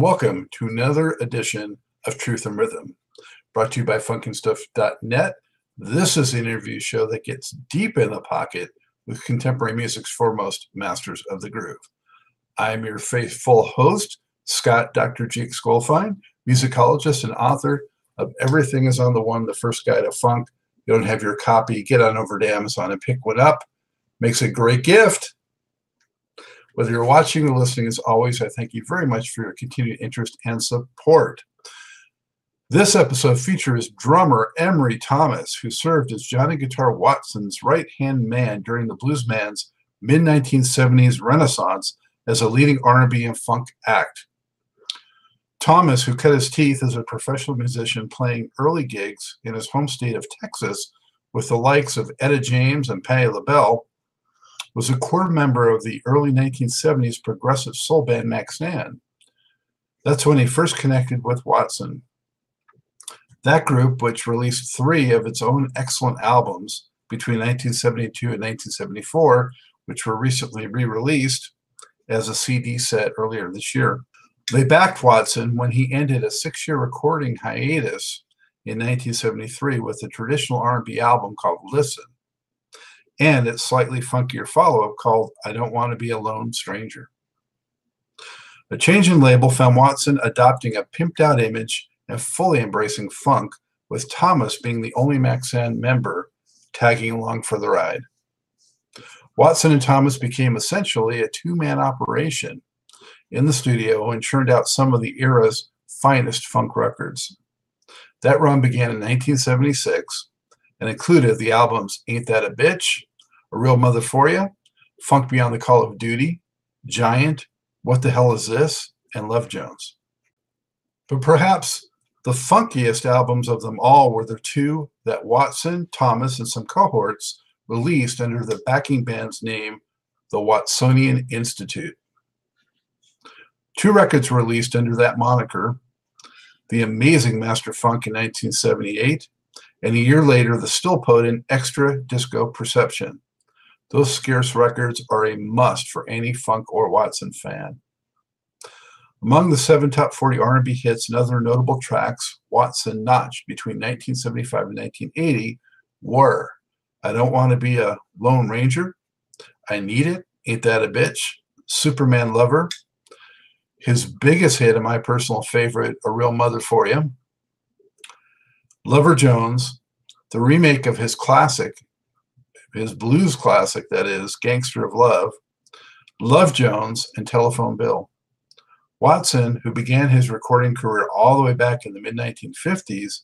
Welcome to another edition of Truth and Rhythm, brought to you by funkinstuff.net. This is an interview show that gets deep in the pocket with contemporary music's foremost masters of the groove. I'm your faithful host, Scott Dr. Jake Skolfine, musicologist and author of Everything is on the One, the first guide to funk. You don't have your copy, get on over to Amazon and pick one up. Makes a great gift. Whether you're watching or listening, as always, I thank you very much for your continued interest and support. This episode features drummer Emery Thomas, who served as Johnny Guitar Watson's right-hand man during the bluesman's mid-1970s renaissance as a leading R&B and funk act. Thomas, who cut his teeth as a professional musician playing early gigs in his home state of Texas with the likes of Etta James and Patti LaBelle, was a core member of the early 1970s progressive soul band Max Maxayn. That's when he first connected with Watson. That group, which released three of its own excellent albums between 1972 and 1974, which were recently re released as a CD set earlier this year. They backed Watson when he ended a six year recording hiatus in 1973 with a traditional R&B album called Listen and its slightly funkier follow-up called I Don't Want to Be a Lone Ranger. A change in label found Watson adopting a pimped out image and fully embracing funk, with Thomas being the only Maxayn member tagging along for the ride. Watson and Thomas became essentially a two-man operation in the studio and churned out some of the era's finest funk records. That run began in 1976 and included the albums Ain't That a Bitch, a Real Mother for You, Funk Beyond the Call of Duty, Giant, What the Hell Is This, and Love Jones. But perhaps the funkiest albums of them all were the two that Watson, Thomas, and some cohorts released under the backing band's name, the Watsonian Institute. Two records were released under that moniker The Amazing Master Funk in 1978, and a year later, the still potent Extra Disco Perception. Those scarce records are a must for any funk or Watson fan. Among the seven top 40 R&B hits and other notable tracks Watson notched between 1975 and 1980 were I Don't Want to Be a Lone Ranger, I Need It, Ain't That a Bitch, Superman Lover, his biggest hit and my personal favorite, A Real Mother for You, Lover Jones, the remake of his classic his blues classic, that is, Gangster of Love, Love Jones, and Telephone Bill. Watson, who began his recording career all the way back in the mid 1950s,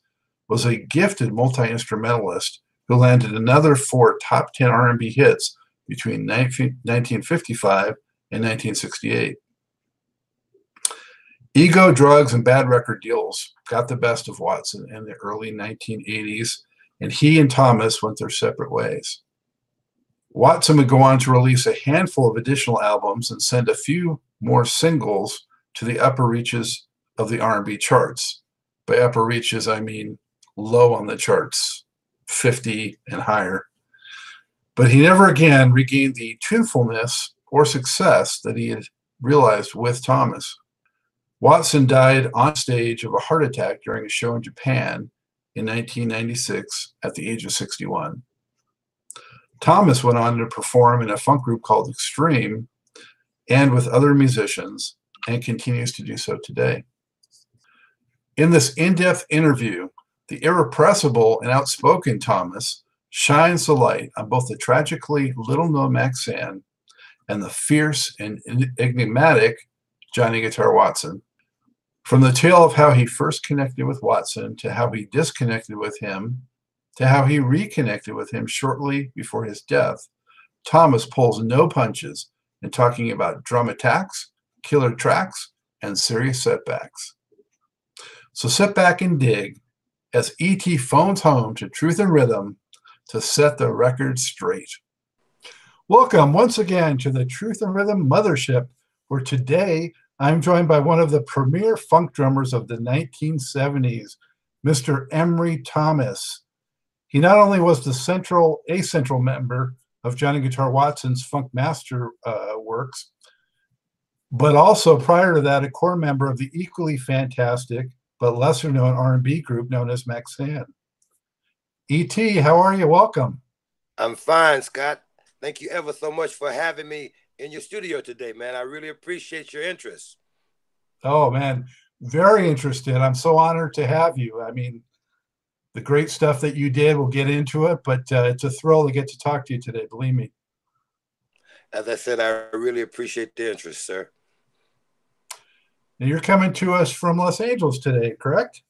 was a gifted multi-instrumentalist who landed another four top 10 R&B hits between 1955 and 1968. Ego, drugs, and bad record deals got the best of Watson in the early 1980s, and he and Thomas went their separate ways. Watson would go on to release a handful of additional albums and send a few more singles to the upper reaches of the R&B charts. By upper reaches, I mean low on the charts, 50 and higher. But he never again regained the tunefulness or success that he had realized with Thomas. Watson died on stage of a heart attack during a show in Japan in 1996 at the age of 61. Thomas went on to perform in a funk group called Extreme and with other musicians and continues to do so today. In this in depth interview, the irrepressible and outspoken Thomas shines the light on both the tragically little known Maxayn and the fierce and enigmatic Johnny Guitar Watson. From the tale of how he first connected with Watson to how he disconnected with him to how he reconnected with him shortly before his death, Thomas pulls no punches in talking about drum attacks, killer tracks, and serious setbacks. So sit back and dig as E.T. phones home to Truth and Rhythm to set the record straight. Welcome once again to the Truth and Rhythm Mothership, where today I'm joined by one of the premier funk drummers of the 1970s, Mr. Emery Thomas. He not only was the central, a central member of Johnny Guitar Watson's Funk Master uh, works, but also prior to that, a core member of the equally fantastic but lesser known R&B group known as Maxayn. E.T., how are you? Welcome. I'm fine, Scott. Thank you ever so much for having me in your studio today, man. I really appreciate your interest. Oh, man, very interested. I'm so honored to have you. I mean, the great stuff that you did, we'll get into it, but uh, it's a thrill to get to talk to you today, believe me. As I said, I really appreciate the interest, sir. And you're coming to us from Los Angeles today, correct?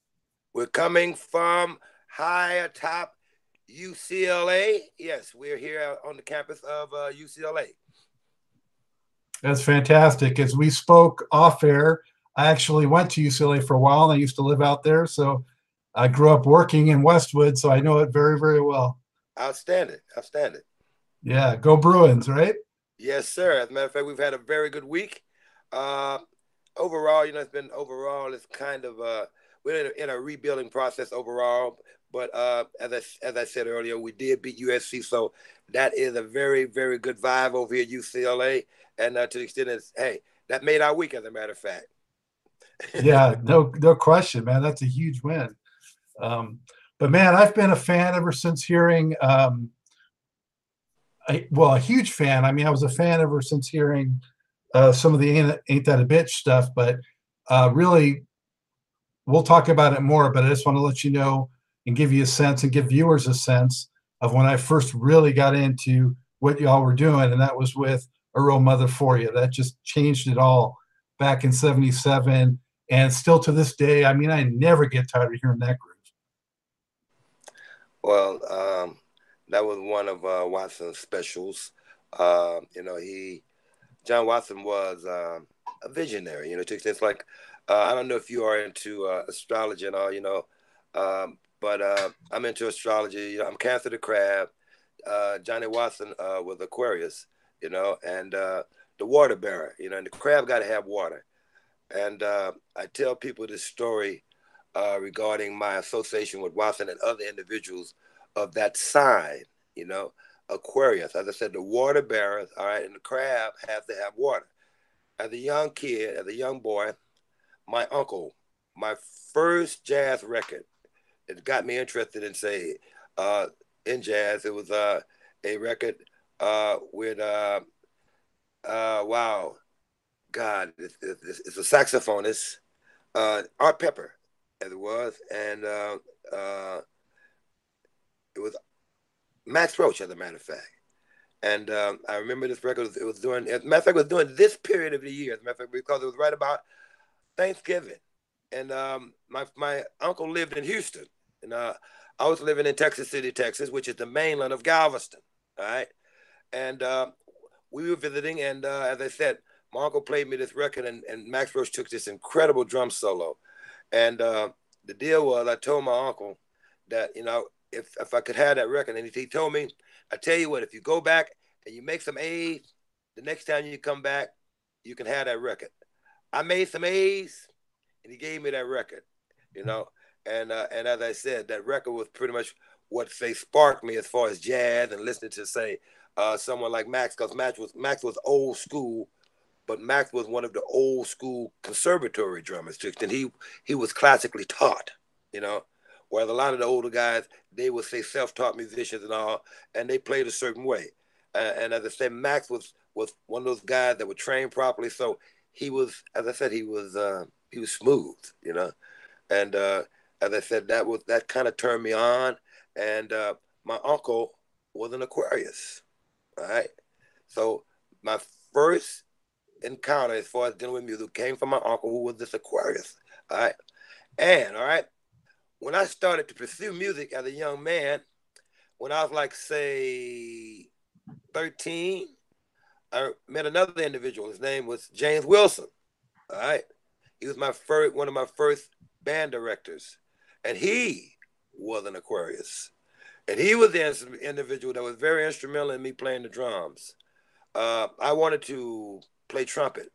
We're coming from high atop UCLA. Yes, we're here on the campus of uh, UCLA. That's fantastic. As we spoke off air, I actually went to UCLA for a while and I used to live out there. So I grew up working in Westwood, so I know it very, very well. Outstanding. Outstanding. Yeah, go Bruins, right? Yes, sir. As a matter of fact, we've had a very good week. Uh, overall, you know, it's been overall, it's kind of uh, we're in a, in a rebuilding process overall. But uh, as I as I said earlier, we did beat USC, so that is a very very good vibe over here at UCLA. And uh, to the extent it's hey, that made our week, as a matter of fact. yeah, no no question, man. That's a huge win. Um, but man, I've been a fan ever since hearing. Um, I, well, a huge fan. I mean, I was a fan ever since hearing uh, some of the ain't, ain't that a bitch stuff, but uh, really, we'll talk about it more. But I just want to let you know and give you a sense and give viewers a sense of when I first really got into what y'all were doing, and that was with a real mother for you. That just changed it all back in '77, and still to this day. I mean, I never get tired of hearing that group. Well, um, that was one of uh, Watson's specials. Uh, you know, he John Watson was um, a visionary. You know, to extent like uh, I don't know if you are into uh, astrology and all. You know, um, but uh, I'm into astrology. You know, I'm Cancer the Crab. Uh, Johnny Watson was Aquarius. You know, and the water bearer. You know, and the crab got to have water. And I tell people this story regarding my association with Watson and other individuals of that sign you know, Aquarius. As I said, the water bearers, all right, and the crab has to have water. As a young kid, as a young boy, my uncle, my first jazz record, it got me interested in say uh, in jazz. It was uh, a record uh, with uh, uh, wow, God, it's, it's, it's a saxophonist, uh, Art Pepper, it was, and uh, uh, it was Max Roach, as a matter of fact. And um, I remember this record, it was during, as a matter of fact, it was during this period of the year, as a matter of fact, because it was right about Thanksgiving. And um, my, my uncle lived in Houston. And uh, I was living in Texas City, Texas, which is the mainland of Galveston. All right. And uh, we were visiting. And uh, as I said, my uncle played me this record, and, and Max Roach took this incredible drum solo. And uh, the deal was, I told my uncle that, you know, if if I could have that record. And he told me, I tell you what, if you go back and you make some A's, the next time you come back, you can have that record. I made some A's, and he gave me that record, you know. And uh, and as I said, that record was pretty much what say sparked me as far as jazz and listening to say uh, someone like Max, because Max was Max was old school, but Max was one of the old school conservatory drummers. And he he was classically taught, you know. Whereas a lot of the older guys, they would say self-taught musicians and all, and they played a certain way. Uh, and as I said, Max was was one of those guys that were trained properly. So he was, as I said, he was uh, he was smooth, you know. And uh, as I said, that was that kind of turned me on. And uh, my uncle was an Aquarius, all right. So my first encounter as far as dealing with music came from my uncle, who was this Aquarius, all right. And all right, when I started to pursue music as a young man, when I was like, say, 13, I met another individual. His name was James Wilson. All right. He was my first, one of my first band directors. And he was an Aquarius. And he was the individual that was very instrumental in me playing the drums. Uh, I wanted to play trumpet.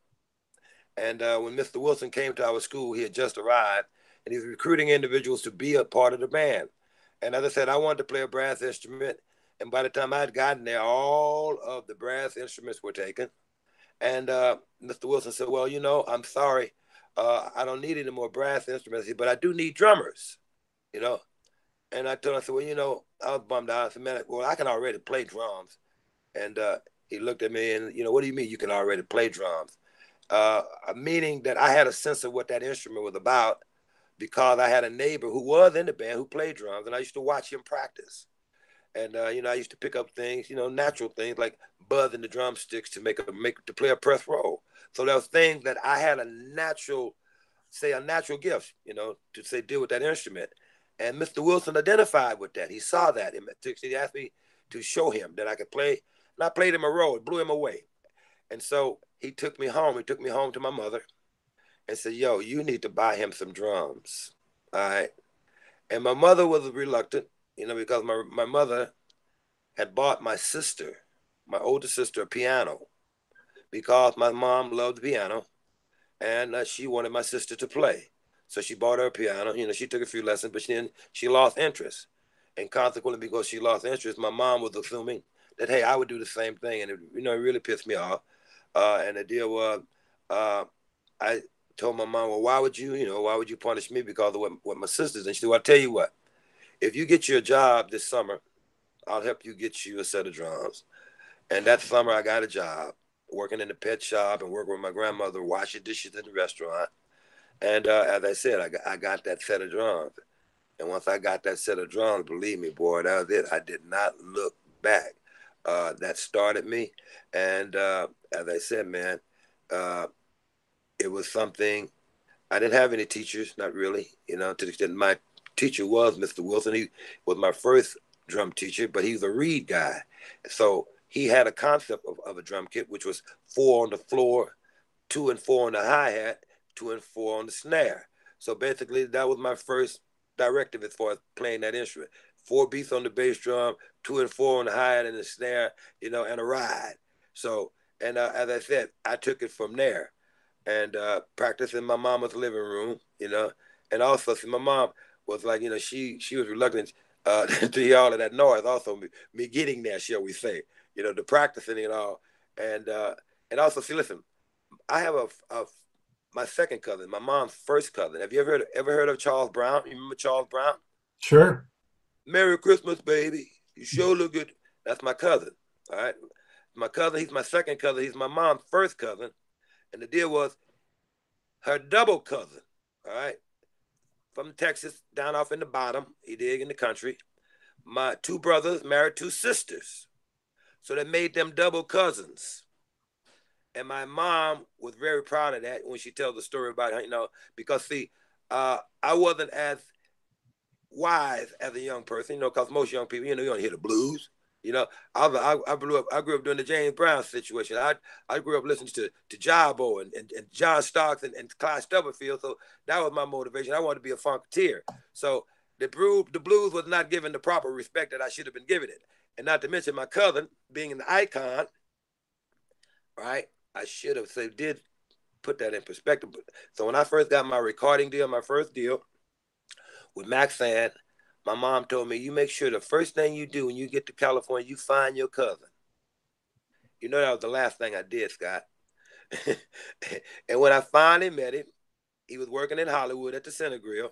And uh, when Mr. Wilson came to our school, he had just arrived and he's recruiting individuals to be a part of the band. And as I said, I wanted to play a brass instrument. And by the time I had gotten there, all of the brass instruments were taken. And uh, Mr. Wilson said, "Well, you know, I'm sorry, uh, I don't need any more brass instruments, but I do need drummers, you know." And I told him, I said, "Well, you know, I was bummed out. I said, man, well, I can already play drums." And uh, he looked at me and, you know, what do you mean you can already play drums? Uh, meaning that I had a sense of what that instrument was about because I had a neighbor who was in the band who played drums, and I used to watch him practice. And uh, you know, I used to pick up things, you know, natural things like buzzing the drumsticks to make a make to play a press roll. So there was things that I had a natural, say a natural gift, you know, to say deal with that instrument. And Mr. Wilson identified with that. He saw that. He asked me to show him that I could play. And I played him a role. It blew him away. And so he took me home. He took me home to my mother and said, Yo, you need to buy him some drums. All right. And my mother was reluctant, you know, because my, my mother had bought my sister, my older sister, a piano because my mom loved piano and uh, she wanted my sister to play. So she bought her a piano. You know, she took a few lessons, but then she lost interest. And consequently, because she lost interest, my mom was assuming that, hey, I would do the same thing. And it, you know, it really pissed me off. Uh, and the deal was, uh, I told my mom, well, why would you, you know, why would you punish me because of what, what my sisters? And she said, well, I'll tell you what, if you get your job this summer, I'll help you get you a set of drums. And that summer, I got a job working in the pet shop and working with my grandmother, washing dishes in the restaurant. And uh, as I said, I got, I got that set of drums. And once I got that set of drums, believe me, boy, that was it. I did not look back. Uh, that started me. And uh, as I said, man, uh, it was something. I didn't have any teachers, not really, you know, to the extent my teacher was Mr. Wilson. He was my first drum teacher, but he was a reed guy. So he had a concept of, of a drum kit, which was four on the floor, two and four on the hi hat, two and four on the snare. So basically, that was my first directive as far as playing that instrument. Four beats on the bass drum, two and four on the hi hat and the snare, you know, and a ride. So, and uh, as I said, I took it from there and uh, practiced in my mama's living room, you know, and also see, my mom was like, you know, she she was reluctant uh, to hear all of that noise. Also, me, me getting there, shall we say, you know, the practicing and all, and uh, and also see, listen, I have a, a my second cousin, my mom's first cousin. Have you ever heard, ever heard of Charles Brown? You remember Charles Brown? Sure. Merry Christmas, baby. You sure look good. That's my cousin. All right. My cousin, he's my second cousin. He's my mom's first cousin. And the deal was her double cousin, all right, from Texas, down off in the bottom, he dig in the country. My two brothers married two sisters. So they made them double cousins. And my mom was very proud of that when she tells the story about her, you know, because see, uh, I wasn't as wise as a young person, you know, because most young people, you know, you don't hear the blues. You know, I, I, I grew up I grew up during the James Brown situation. I I grew up listening to to Jabo and, and, and John Starks and, and Clyde Stubblefield. So that was my motivation. I wanted to be a funketeer. So the blues, the blues was not given the proper respect that I should have been given it. And not to mention my cousin being an icon, right? I should have so did put that in perspective. So when I first got my recording deal, my first deal with Maxayn, my mom told me, you make sure the first thing you do when you get to California, you find your cousin. You know that was the last thing I did, Scott. and when I finally met him, he was working in Hollywood at the Center Grill,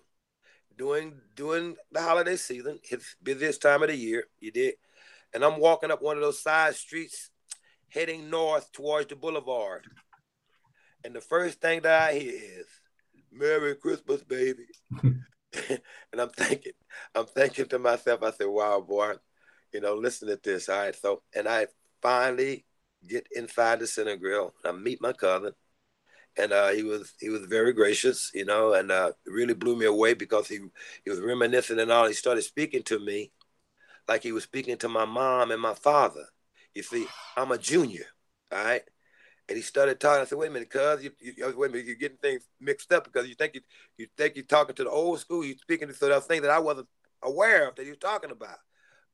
doing doing the holiday season, his busiest time of the year. You did, and I'm walking up one of those side streets heading north towards the boulevard. And the first thing that I hear is, Merry Christmas, baby. and I'm thinking, I'm thinking to myself, I said, wow, boy, you know, listen to this. All right. So, and I finally get inside the center grill. I meet my cousin. And uh, he was he was very gracious, you know, and uh, really blew me away because he he was reminiscing and all. He started speaking to me like he was speaking to my mom and my father. You see, I'm a junior, all right? And he started talking. I said, "Wait a minute, cuz you, you, wait a minute, you're getting things mixed up because you think you, you think you're talking to the old school. You're speaking to so things that I wasn't aware of that he was talking about.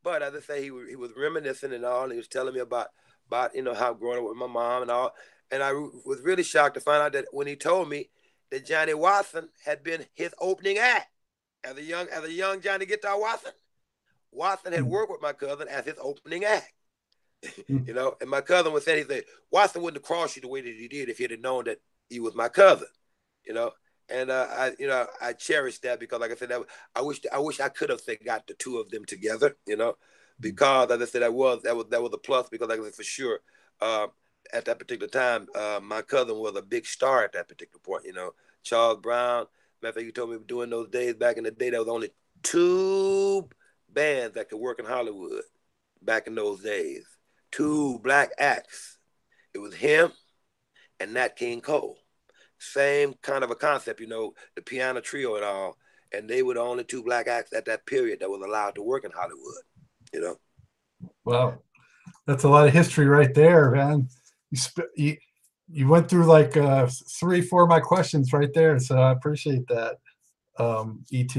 But as I say, he was, he was reminiscing and all. And he was telling me about about you know how growing up with my mom and all. And I was really shocked to find out that when he told me that Johnny Watson had been his opening act as a young as a young Johnny Guitar Watson. Watson had hmm. worked with my cousin as his opening act. You know. And my cousin would say, he said, Watson wouldn't have crossed you the way that he did if he had known that he was my cousin, you know. And uh, I, you know, I cherish that because, like I said, that, I wish I wish I could have said, got the two of them together, you know, because as I said, that was that was that was a plus because, like I said, for sure, uh, at that particular time, uh, my cousin was a big star at that particular point, you know. Charles Brown, matter of fact, you told me during those days back in the day, there was only two bands that could work in Hollywood back in those days. Two black acts. It was him and Nat King Cole. Same kind of a concept, you know, the piano trio and all. And they were the only two black acts at that period that was allowed to work in Hollywood, you know. Wow. That's a lot of history right there, man. You, sp- you, you went through like uh, three, four of my questions right there. So I appreciate that, um, ET.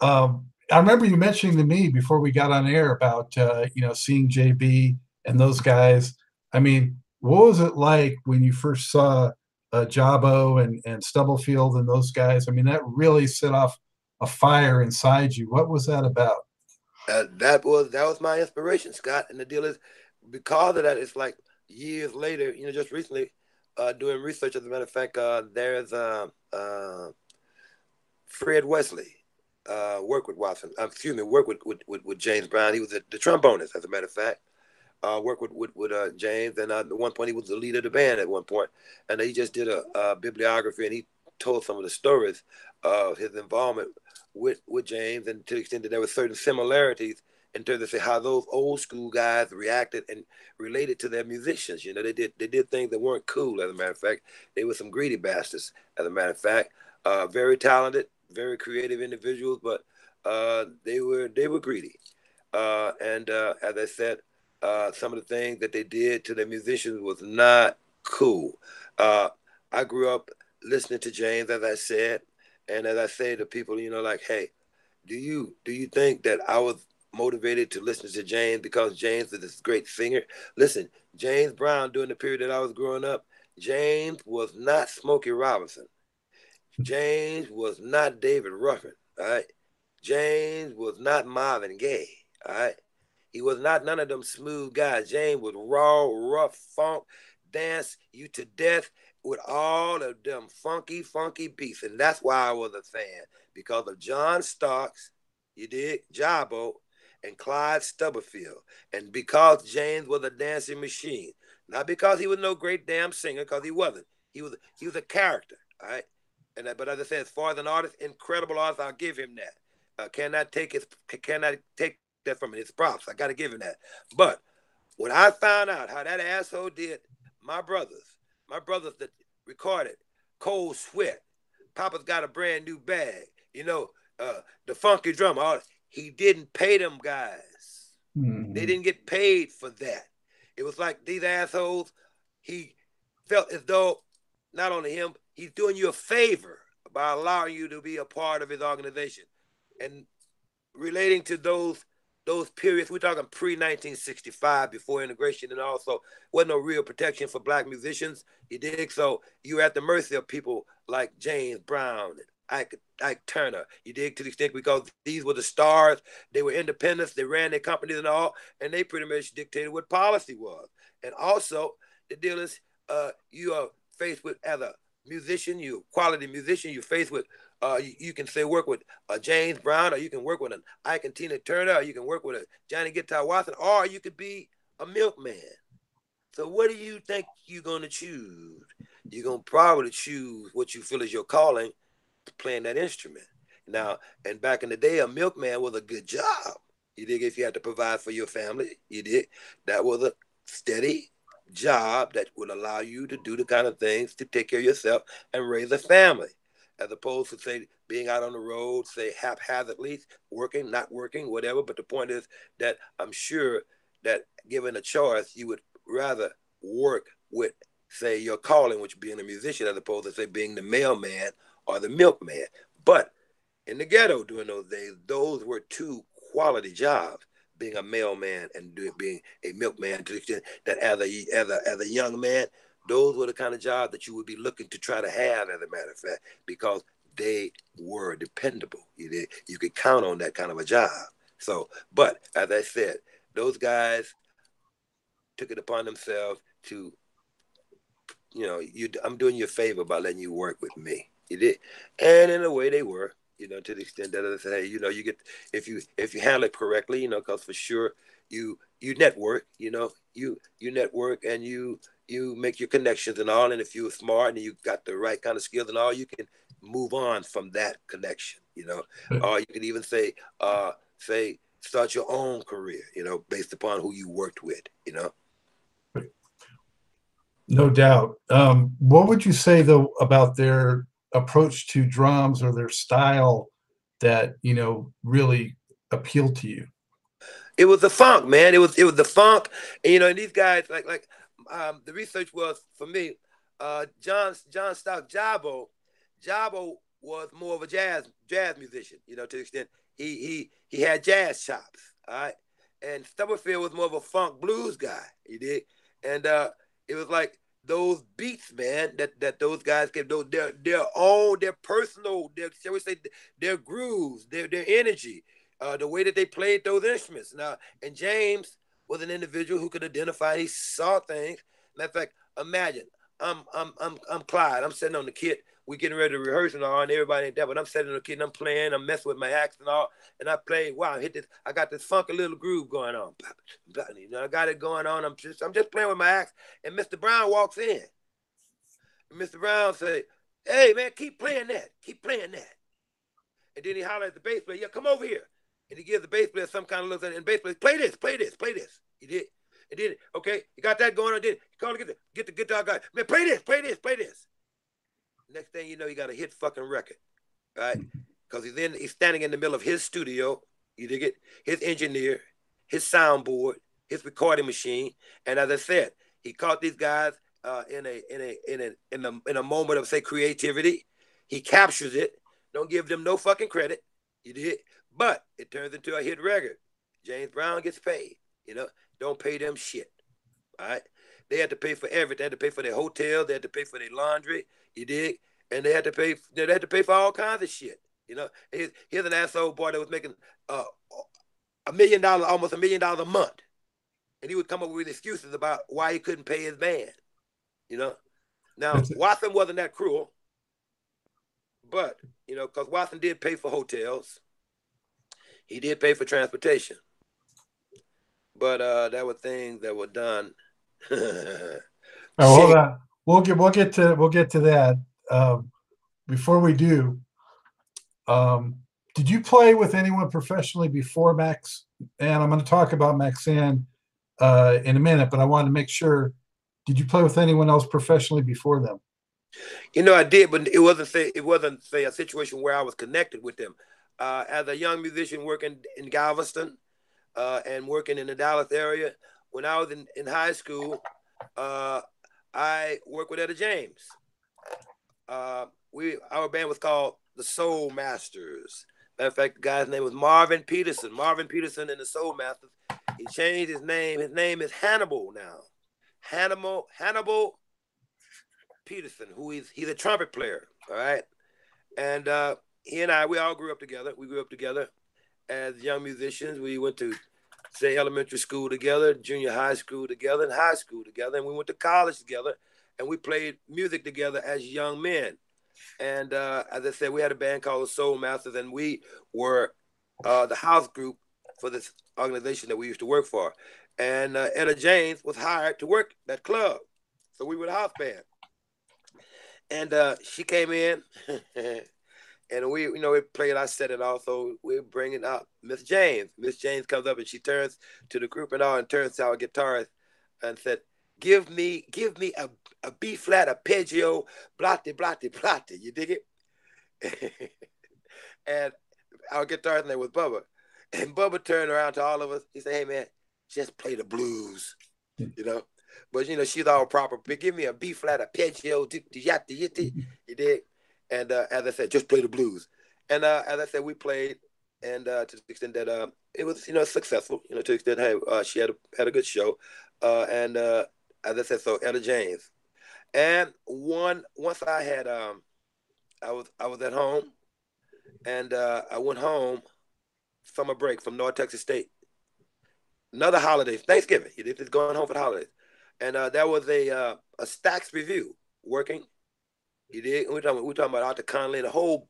Um, I remember you mentioning to me before we got on air about uh, you know seeing JB and those guys. I mean, what was it like when you first saw uh, Jabo and and Stubblefield and those guys? I mean, that really set off a fire inside you. What was that about? Uh, that was that was my inspiration, Scott. And the deal is, because of that, it's like years later. You know, just recently, uh, doing research. As a matter of fact, uh, there's uh, uh, Fred Wesley uh, work with Watson. Uh, excuse me, work with, with, with, with, James Brown. He was a, the trombonist, as a matter of fact. Uh, work with with, with uh, James, and uh, at one point he was the leader of the band. At one point, and he just did a, a bibliography, and he told some of the stories of his involvement with with James, and to the extent that there were certain similarities in terms of say how those old school guys reacted and related to their musicians. You know, they did they did things that weren't cool. As a matter of fact, they were some greedy bastards. As a matter of fact, uh, very talented, very creative individuals, but uh, they were they were greedy. Uh, and uh, as I said, uh, some of the things that they did to the musicians was not cool. Uh, I grew up listening to James, as I said, and as I say to people, you know, like, hey, do you do you think that I was motivated to listen to James because James is this great singer? Listen, James Brown during the period that I was growing up, James was not Smokey Robinson. James was not David Ruffin, all right? James was not Marvin Gaye, all right? He was not none of them smooth guys. James was raw, rough, funk, dance you to death with all of them funky, funky beats. And that's why I was a fan, because of John Starks, you did, Jabo, and Clyde Stubblefield. And because James was a dancing machine. Not because he was no great damn singer, because he wasn't. He was he was a character, all right? And but as I said, as far as an artist, incredible artist, I'll give him that. Uh, cannot take his cannot take that from his props. I got to give him that. But when I found out how that asshole did my brothers, my brothers that recorded Cold Sweat, Papa's got a brand new bag. You know, uh, the funky drummer. All, he didn't pay them guys. Mm-hmm. They didn't get paid for that. It was like these assholes. He felt as though not only him, he's doing you a favor by allowing you to be a part of his organization. And relating to those those periods, we're talking pre 1965, before integration, and also wasn't no real protection for black musicians. You dig? So you're at the mercy of people like James Brown and Ike, Ike Turner. You dig to the extent because these were the stars. They were independents. They ran their companies and all, and they pretty much dictated what policy was. And also, the deal is, uh, you are faced with as a musician, you quality musician, you're faced with uh, you, you, can say work with uh, James Brown, or you can work with an Ike Tina Turner, or you can work with a Johnny Guitar Watson, or you could be a milkman. So what do you think you're gonna choose? You're gonna probably choose what you feel is your calling playing that instrument. Now, and back in the day, a milkman was a good job. You dig if you had to provide for your family, you did. That was a steady job that would allow you to do the kind of things to take care of yourself and raise a family, as opposed to say being out on the road, say haphazardly, working, not working, whatever. But the point is that I'm sure that given a choice, you would rather work with, say, your calling, which being a musician, as opposed to say being the mailman or the milkman. But in the ghetto during those days, those were two quality jobs being a mailman and doing, being a milkman to the extent that as a as a as a young man, those were the kind of jobs that you would be looking to try to have, as a matter of fact, because they were dependable. You did, you could count on that kind of a job. So, but as I said, those guys took it upon themselves to, you know, you I'm doing you a favor by letting you work with me. You did, and in a way they were, you know, to the extent that they say, hey, you know, you get if you if you handle it correctly, you know, because for sure you you network, you know, you you network and you you make your connections and all, and if you're smart and you got the right kind of skills and all, you can move on from that connection, you know, or you can even say, uh, say start your own career, you know, based upon who you worked with, you know. No doubt. Um, what would you say though about their approach to drums or their style that you know really appealed to you? It was the funk, man. It was it was the funk, and you know, and these guys like like um, the research was for me. Uh, John John Starks Jabo, Jabo was more of a jazz jazz musician, you know, to the extent he he he had jazz chops, all right. And Stubblefield was more of a funk blues guy, you did, and uh, it was like those beats, man, that that those guys get those their their own, their personal, their shall we say, their grooves, their their energy, uh, the way that they played those instruments. Now, and James was an individual who could identify. He saw things. Matter of fact, imagine I'm I'm I'm I'm Clyde. I'm sitting on the kit we getting ready to rehearse and all, and everybody ain't there. But I'm sitting the kid and I'm playing, I'm messing with my axe and all, and I play. Wow, I hit this. I got this funky little groove going on. You know, I got it going on. I'm just, I'm just playing with my axe, and Mr. Brown walks in. And Mr. Brown say, "Hey man, keep playing that, keep playing that." And then he holler at the bass player, "Yeah, come over here." And he gives the bass player some kind of look it, and bass player, "Play this, play this, play this." He did. And then, okay, you got that going on. Then he called to get the get the guitar guy. Man, play this, play this, play this. Next thing you know, you got a hit fucking record, right? Because he's in, he's standing in the middle of his studio. You dig it? His engineer, his soundboard, his recording machine, and as I said, he caught these guys uh, in a in a in a in a in a moment of say creativity. He captures it. Don't give them no fucking credit. You did, but it turns into a hit record. James Brown gets paid. You know, don't pay them shit. All right. They had to pay for everything. They had to pay for their hotel. They had to pay for their laundry. You dig? And they had to pay. They had to pay for all kinds of shit. You know, here's, here's an asshole boy that was making uh, a million dollars, almost a million dollars a month, and he would come up with excuses about why he couldn't pay his band. You know, now Watson wasn't that cruel, but you know, because Watson did pay for hotels, he did pay for transportation, but uh, there were things that were done. oh, hold on we'll get we'll get to we'll get to that. Um, before we do, um, did you play with anyone professionally before Max? And I'm going to talk about Maxayn uh, in a minute, but I wanted to make sure. Did you play with anyone else professionally before them? You know, I did, but it wasn't say it wasn't say a situation where I was connected with them. Uh, as a young musician working in Galveston uh, and working in the Dallas area, when I was in, in high school, uh, I work with Etta James. Uh, we our band was called the Soul Masters. Matter of fact, the guy's name was Marvin Peterson. Marvin Peterson and the Soul Masters. He changed his name. His name is Hannibal now. Hannibal Hannibal Peterson, who is he's a trumpet player. All right, and uh, he and I we all grew up together. We grew up together as young musicians. We went to say elementary school together, junior high school together, and high school together, and we went to college together, and we played music together as young men. And uh, as I said, we had a band called the Soul Masters, and we were uh, the house group for this organization that we used to work for. And uh, Etta James was hired to work that club, so we were the house band. And uh, she came in. and we, you know, we played. I said it also. We're bringing up Miss James. Miss James comes up and she turns to the group and all, and turns to our guitarist and said, "Give me, give me a a B flat arpeggio, blotti, blotti, blotti." You dig it? and our guitarist name was Bubba, and Bubba turned around to all of us. He said, "Hey man, just play the blues," mm. you know. But you know, she's all proper. But give me a B flat arpeggio, mm-hmm. you dig? And uh, as I said, just play the blues. And uh, as I said, we played, and uh, to the extent that uh, it was, you know, successful. You know, to the extent, hey, uh, she had a, had a good show. Uh, and as I said, so Etta James. And one once I had, um, I was I was at home, and I went home summer break from North Texas State, another holiday, Thanksgiving. This is going home for the holidays, and uh, there was a uh, a Stax review working. He did. We're talking. We're talking about Arthur Conley and a whole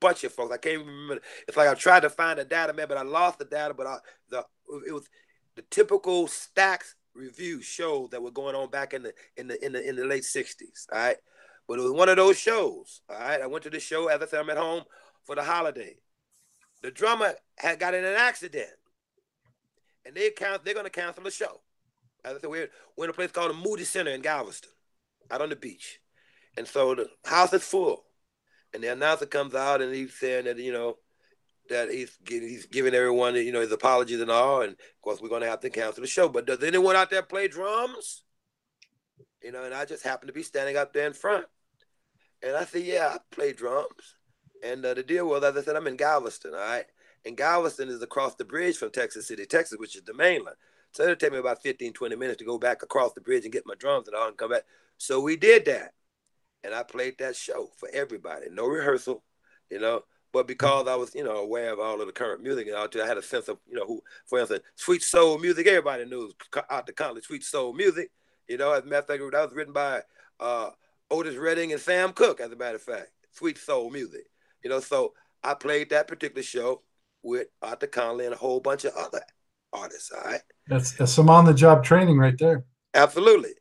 bunch of folks. I can't remember. It's like I tried to find the data, man, but I lost the data. But I, the it was the typical Stax review show that were going on back in the in the in the in the late '60s. All right, but it was one of those shows. All right, I went to the show. As I said, I'm at home for the holiday. The drummer had got in an accident, and they count. They're going to cancel the show. As I said, we're, we're in a place called the Moody Center in Galveston, out on the beach, and so the house is full. And the announcer comes out and he's saying that you know that he's he's giving everyone you know his apologies and all, and of course we're going to have to cancel the show. But does anyone out there play drums? You know, and I just happened to be standing up there in front, and I said, "Yeah, I play drums." And uh, the deal was, as I said, I'm in Galveston, all right? And Galveston is across the bridge from Texas City, Texas, which is the mainland. So it'll take me about 15, 20 minutes to go back across the bridge and get my drums and all and come back. So we did that. And I played that show for everybody. No rehearsal, you know. But because I was, you know, aware of all of the current music and all, I had a sense of, you know, who, for instance, sweet soul music, everybody knew Arthur Conley, sweet soul music. You know, as a matter of fact, that was written by uh, Otis Redding and Sam Cooke, as a matter of fact, sweet soul music. You know, so I played that particular show with Arthur Conley and a whole bunch of other artists. All right. That's, that's some on the job training right there. Absolutely.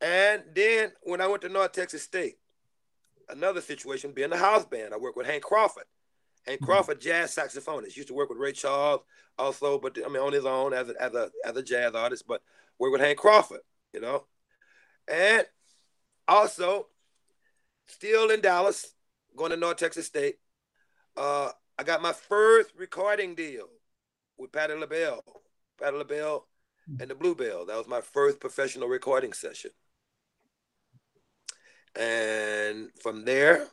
And then when I went to North Texas State, another situation being the house band. I work with Hank Crawford. Hank mm-hmm. Crawford, jazz saxophonist, used to work with Ray Charles also, but I mean on his own as a as a as a jazz artist, but work with Hank Crawford, you know. And also still in Dallas, going to North Texas State, uh, I got my first recording deal with Patti LaBelle, Patti LaBelle and the Bluebell. That was my first professional recording session. And from there,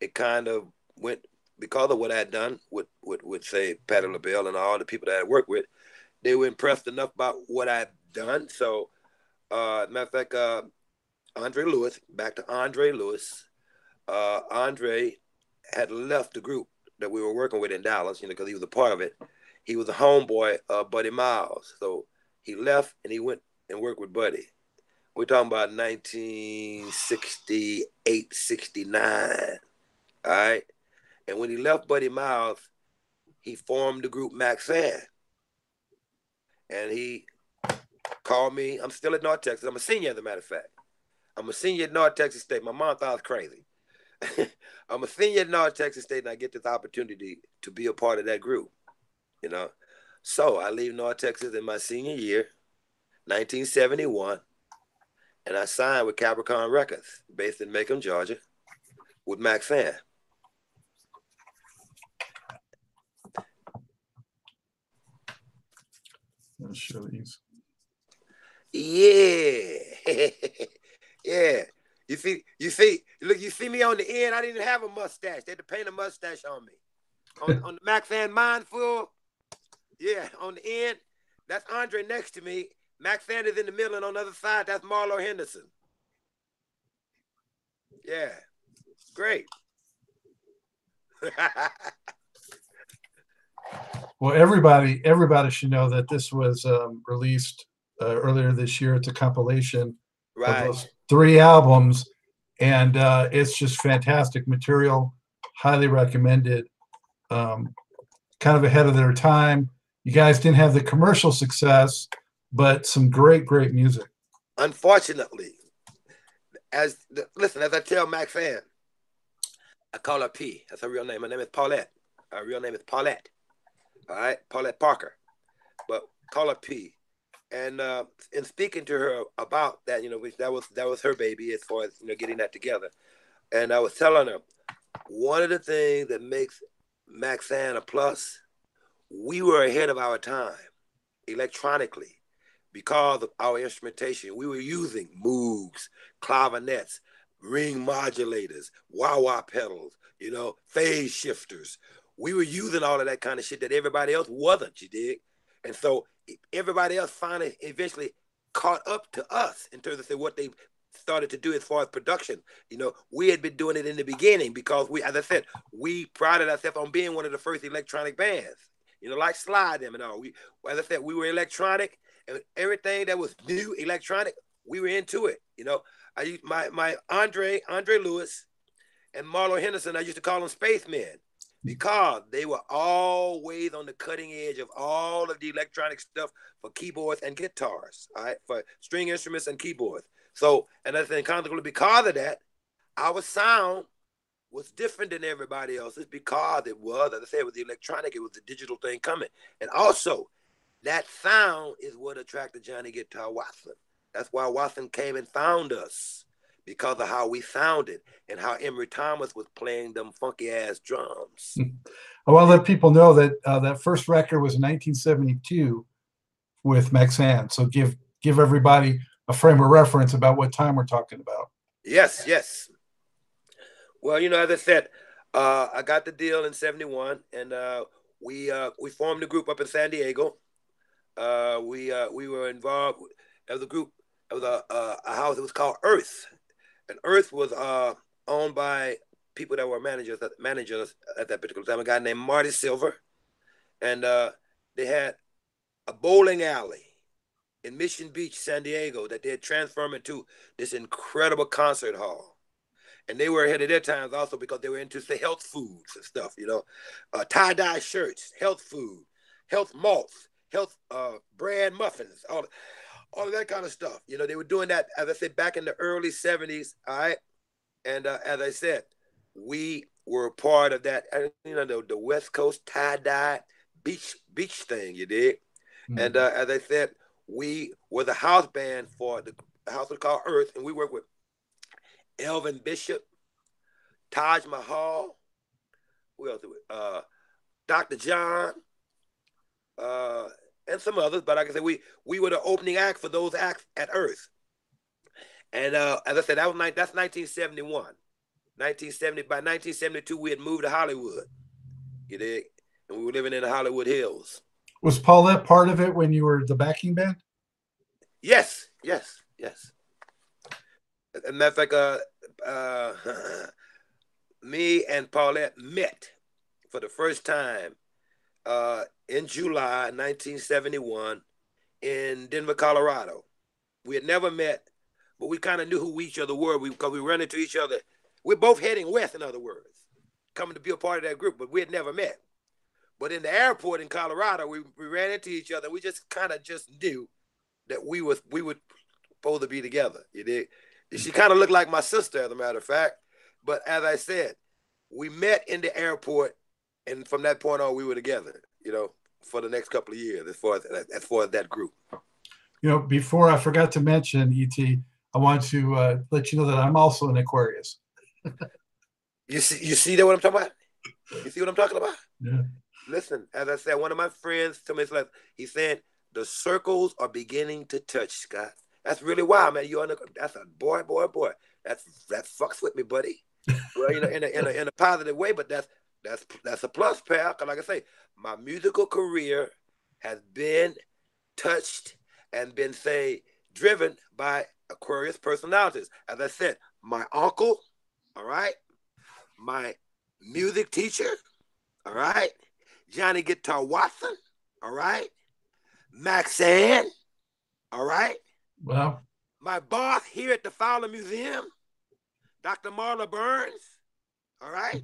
it kind of went because of what I had done with, with, with say, Patti LaBelle and all the people that I worked with. They were impressed enough about what I'd done. So, uh, matter of fact, uh, Andre Lewis, back to Andre Lewis, uh, Andre had left the group that we were working with in Dallas, you know, because he was a part of it. He was a homeboy of Buddy Miles. So he left and he went and worked with Buddy. We're talking about 1968, 69. All right. And when he left Buddy Miles, he formed the group Maxayn. And he called me. I'm still at North Texas. I'm a senior, as a matter of fact. I'm a senior at North Texas State. My mom thought I was crazy. I'm a senior at North Texas State, and I get this opportunity to be a part of that group. You know, so I leave North Texas in my senior year, 1971, and I signed with Capricorn Records, based in Macon, Georgia, with Maxayn. I'll show these. Yeah. yeah. You see, you see, look, you see me on the end. I didn't have a mustache. They had to paint a mustache on me. On, on the Maxayn Mindful, yeah, on the end, that's Andre next to me. Maxayn is in the middle, and on the other side, that's Marlo Henderson. Yeah, great. well, everybody, everybody should know that this was um, released uh, earlier this year. It's a compilation right. of those three albums, and uh, it's just fantastic material. Highly recommended. Um, kind of ahead of their time. You guys didn't have the commercial success, but some great, great music. Unfortunately, as the, listen, as I tell Maxayn, I call her P. That's her real name. My name is Paulette. Her real name is Paulette. All right, Paulette Parker. But call her P and uh, in speaking to her about that, you know, which that was that was her baby as far as you know getting that together. And I was telling her one of the things that makes Maxayn a plus, we were ahead of our time electronically because of our instrumentation. We were using Moogs, clavinets, ring modulators, wah wah pedals, you know, phase shifters. We were using all of that kind of shit that everybody else wasn't, you dig? And so everybody else finally eventually caught up to us in terms of what they started to do as far as production. You know, we had been doing it in the beginning because we, as I said, we prided ourselves on being one of the first electronic bands you know, like slide them and all. We, as I said, we were electronic everything that was new electronic, we were into it. You know, I used my my Andre Andre Lewis and Marlo Henderson. I used to call them spacemen because they were always on the cutting edge of all of the electronic stuff for keyboards and guitars. All right, for string instruments and keyboards. So, and I think consequently because of that, our sound was different than everybody else's because it was, as I said, with the electronic, it was the digital thing coming. And also, that sound is what attracted Johnny Guitar Watson. That's why Watson came and found us because of how we sounded and how Emery Thomas was playing them funky ass drums. I want to let people know that uh, that first record was in 1972 with Maxayn. So give give everybody a frame of reference about what time we're talking about. Yes, yes. Well, you know, as I said, uh, I got the deal in '71, and uh, we uh, we formed a group up in San Diego. Uh, we uh, we were involved as a group of a, uh, a house. It was called Earth, and Earth was owned by people that were managers managers at that particular time. A guy named Marty Silver, and they had a bowling alley in Mission Beach, San Diego, that they had transformed into this incredible concert hall and they were ahead of their times also because they were into the health foods and stuff, you know, uh, tie dye shirts, health food, health malts, health uh, bread muffins, all all of that kind of stuff. You know, they were doing that as I said back in the early '70s. All right, and uh, as I said, we were part of that. You know, the, the West Coast tie dye beach beach thing. You did, mm-hmm. and uh, as I said, we were the house band for the house was called Earth, and we worked with Elvin Bishop, Taj Mahal, who else? Uh, Dr. John, uh, and some others. But like I said, we we were the opening act for those acts at Earth. And uh, as I said, that was that's 1971. 1970 by 1972, we had moved to Hollywood. You dig? And we were living in the Hollywood Hills. Was Paulette part of it when you were the backing band? Yes, yes, yes and that's like a uh, me and Paulette met for the first time uh, in July 1971 in Denver, Colorado. We had never met, but we kind of knew who each other were because we, we run into each other. We're both heading west, in other words, coming to be a part of that group, but we had never met. But in the airport in Colorado, we, we ran into each other. We just kind of just knew that we was we would to be together. You did. She kind of looked like my sister, as a matter of fact. But as I said, we met in the airport, and from that point on, we were together. You know, for the next couple of years, as far as as far as that group. You know, before I forgot to mention ET, I want to uh, let you know that I'm also an Aquarius. you see, you see that what I'm talking about? You see what I'm talking about? Yeah. Listen, as I said, one of my friends told me, he said, the circles are beginning to touch, Scott. That's really wild, man. You on the that's a boy, boy, boy. That's that fucks with me, buddy. well, you know, in a, in a in a positive way, but that's that's that's a plus, pal. Cause like I say, my musical career has been touched and been say driven by Aquarius personalities. As I said, my uncle, all right, my music teacher, all right, Johnny Guitar Watson, all right, Maxayn, all right, well, my boss here at the Fowler Museum, Dr. Marla Berns. All right.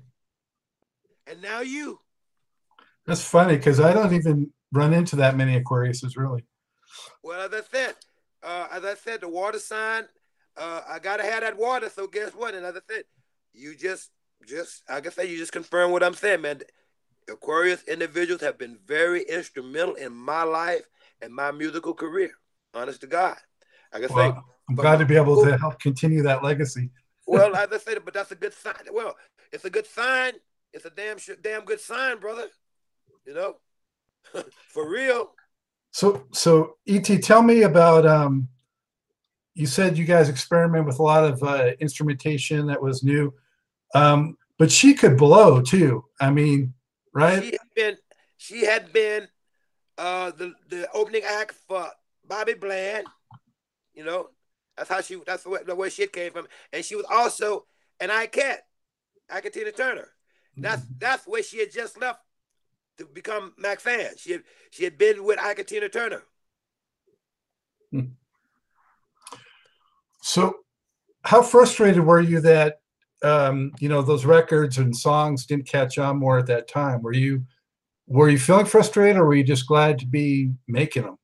And now you. That's funny because I don't even run into that many Aquariuses, really. Well, as I said, uh, as I said, the water sign, uh, I gotta have that water. So guess what? Another thing, you just, just, I can say, you just confirm what I'm saying, man. Aquarius individuals have been very instrumental in my life and my musical career. Honest to God. Like I well, say, I'm glad to be able well, to help continue that legacy. well, as I said, but that's a good sign. Well, it's a good sign. It's a damn damn good sign, brother. You know, for real. So, so Et, tell me about. Um, you said you guys experiment with a lot of uh, instrumentation that was new, um, but she could blow too. I mean, right? She had been. She had been uh, the the opening act for Bobby Bland. You know, that's how she. That's where, the way shit came from. And she was also an Ikette, Ike Tina Turner. That's mm-hmm. that's where she had just left to become Maxayn. She had she had been with Ike Tina Turner. Hmm. So, how frustrated were you that um, you know those records and songs didn't catch on more at that time? Were you were you feeling frustrated, or were you just glad to be making them?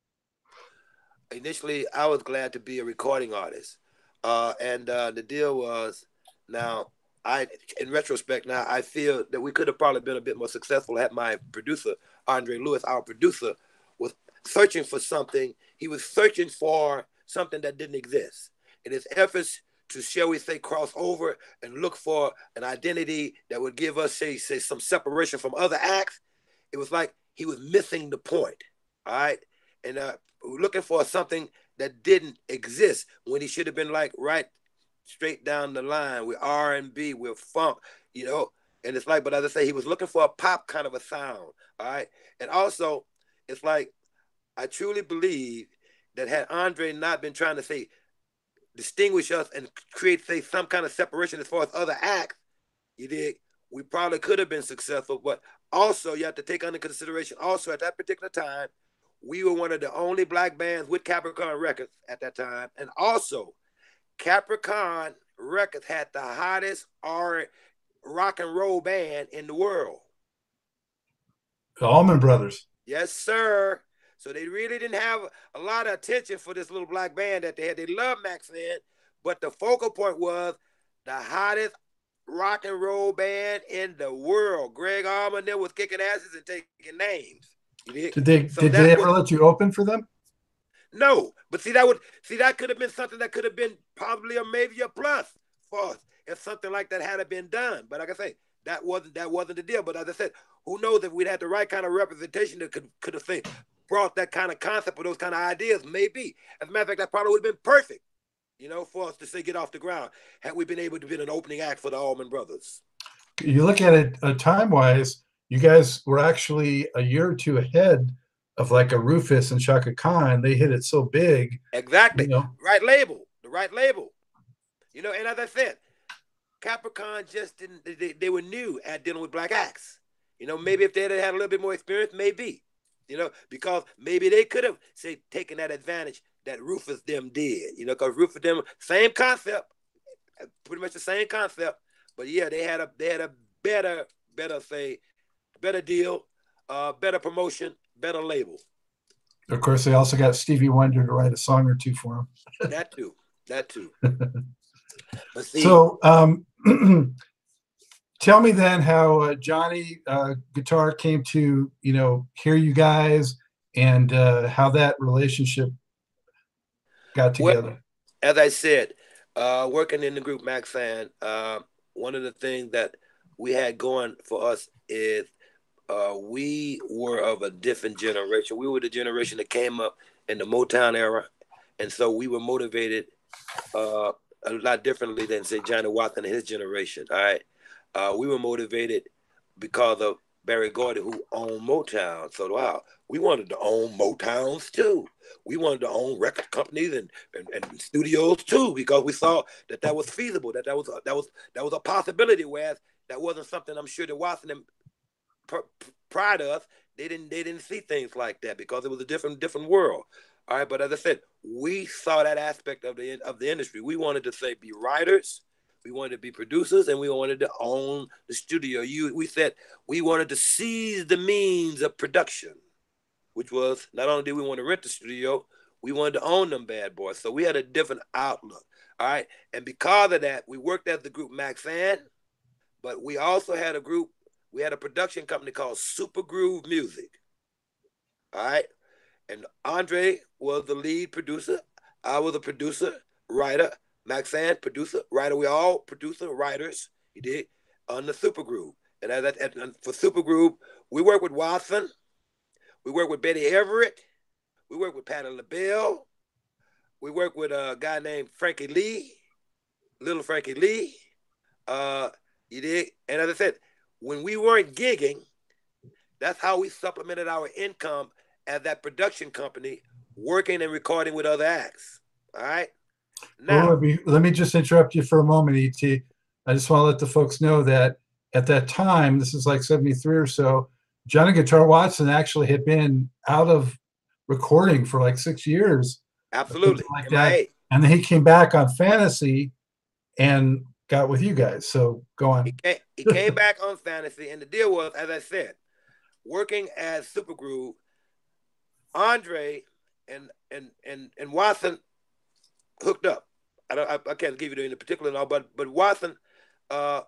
Initially, I was glad to be a recording artist, uh, and uh, the deal was now I, in retrospect, now I feel that we could have probably been a bit more successful had my producer, Andre Lewis, our producer, was searching for something. He was searching for something that didn't exist. In his efforts to, shall we say, cross over and look for an identity that would give us, say, say some separation from other acts, it was like he was missing the point. All right. And uh, looking for something that didn't exist when he should have been like right straight down the line with R and B, with funk, you know. And it's like, but as I say, he was looking for a pop kind of a sound, all right. And also, it's like I truly believe that had Andre not been trying to say distinguish us and create say some kind of separation as far as other acts, you did, we probably could have been successful. But also, you have to take under consideration also at that particular time, we were one of the only black bands with Capricorn Records at that time, and also Capricorn Records had the hottest R rock and roll band in the world. The Allman Brothers. Yes, sir. So they really didn't have a lot of attention for this little black band that they had. They loved Maxayn, but the focal point was the hottest rock and roll band in the world. Gregg Allman there was kicking asses and taking names. Did they so did they ever was, let you open for them? No, but see that would see that could have been something that could have been probably a maybe a plus for us if something like that had been done. But like I say, that wasn't that wasn't the deal. But as I said, who knows if we'd had the right kind of representation that could could have say, brought that kind of concept or those kind of ideas, maybe. As a matter of fact, that probably would have been perfect, you know, for us to say get off the ground had we been able to be an opening act for the Allman Brothers. You look at it uh, time wise, you guys were actually a year or two ahead of like a Rufus and Chaka Khan, they hit it so big. Exactly. You know? Right label. The right label. You know, and as I said, Capricorn just didn't they, they were new at dealing with black acts. You know, maybe if they had had a little bit more experience, maybe. You know, because maybe they could have say taken that advantage that Rufus them did. You know, because Rufus them same concept, pretty much the same concept. But yeah, they had a they had a better, better say, better deal, uh, better promotion, better label. Of course, they also got Stevie Wonder to write a song or two for them. that too. That too. so, um, tell me then how uh, Johnny uh, Guitar came to, you know, hear you guys and uh, how that relationship got together. Well, as I said, uh, working in the group Maxayn, uh, one of the things that we had going for us is uh, we were of a different generation. We were the generation that came up in the Motown era, and so we were motivated uh, a lot differently than say Johnny Watson and his generation. All right, uh, we were motivated because of Berry Gordy, who owned Motown. So wow, we wanted to own Motowns too. We wanted to own record companies and, and, and studios too because we saw that that was feasible, that that was that was that was a possibility. Whereas that wasn't something I'm sure that Watson and prior to us, they didn't they didn't see things like that because it was a different different world. All right, but as I said, we saw that aspect of the of the industry. We wanted to say be writers, we wanted to be producers, and we wanted to own the studio. You, we said we wanted to seize the means of production, which was not only did we want to rent the studio, we wanted to own them bad boys. So we had a different outlook. All right, and because of that, we worked as the group Maxayn, but we also had a group we had a production company called Super Groove Music. All right. And Andre was the lead producer. I was a producer, writer. Maxayn, producer, writer. We all producer, writers. He did on the Super Groove. And as, and for Super Groove, we work with Watson. We work with Betty Everett. We work with Patti LaBelle. We work with a guy named Frankie Lee, little Frankie Lee. Uh, you did. And as I said, when we weren't gigging, that's how we supplemented our income as that production company, working and recording with other acts. All right. Now, well, let, me, let me just interrupt you for a moment, ET. I just want to let the folks know that at that time, this is like 73 or so, Johnny Guitar Watson actually had been out of recording for like six years. Absolutely. Like that. And then he came back on Fantasy and got with you guys. So go on. He came, he came back on Fantasy, and the deal was, as I said, working as Super Groove, Andre and and and and Watson hooked up. I don't. I, I can't give you any particular now, but but Watson uh,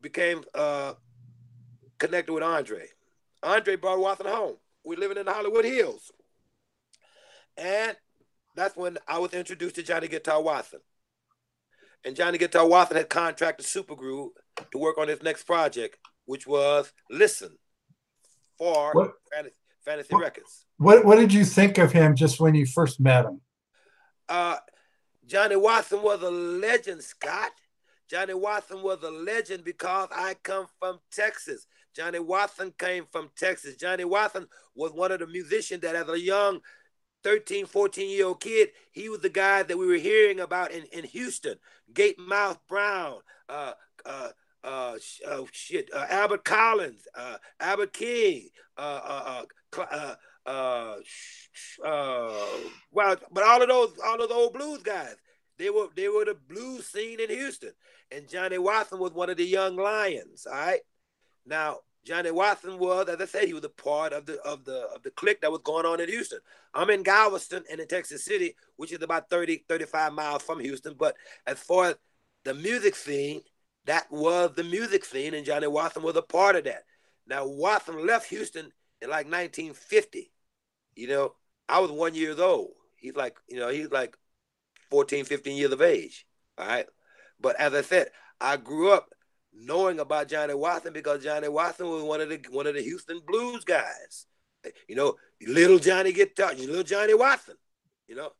became uh, connected with Andre. Andre brought Watson home. We're living in the Hollywood Hills, and that's when I was introduced to Johnny Guitar Watson. And Johnny Guitar Watson had contracted Super Groove to work on his next project, which was Listen for what, Fantasy, Fantasy what, Records. What What did you think of him just when you first met him? Uh, Johnny Watson was a legend, Scott. Johnny Watson was a legend because I come from Texas. Johnny Watson came from Texas. Johnny Watson was one of the musicians that, as a young 13, 14 year old kid, he was the guy that we were hearing about in, in Houston. Gatemouth Brown, uh, uh, uh, uh, shit, uh, Albert Collins, uh, Albert King, uh, uh, uh, uh, uh, uh, well, but all of those, all of those old blues guys, they were they were the blues scene in Houston, and Johnny Watson was one of the young lions. All right, now Johnny Watson was, as I said, he was a part of the of the of the clique that was going on in Houston. I'm in Galveston and in Texas City, which is about 30, 35 miles from Houston. But as far as the music scene, that was the music scene, and Johnny Watson was a part of that. Now Watson left Houston in like 1950. You know, I was one years old. He's like, you know, he's like 14, 15 years of age. All right. But as I said, I grew up knowing about Johnny Watson because Johnny Watson was one of the one of the Houston blues guys. You know, little Johnny guitar, you little Johnny Watson. You know,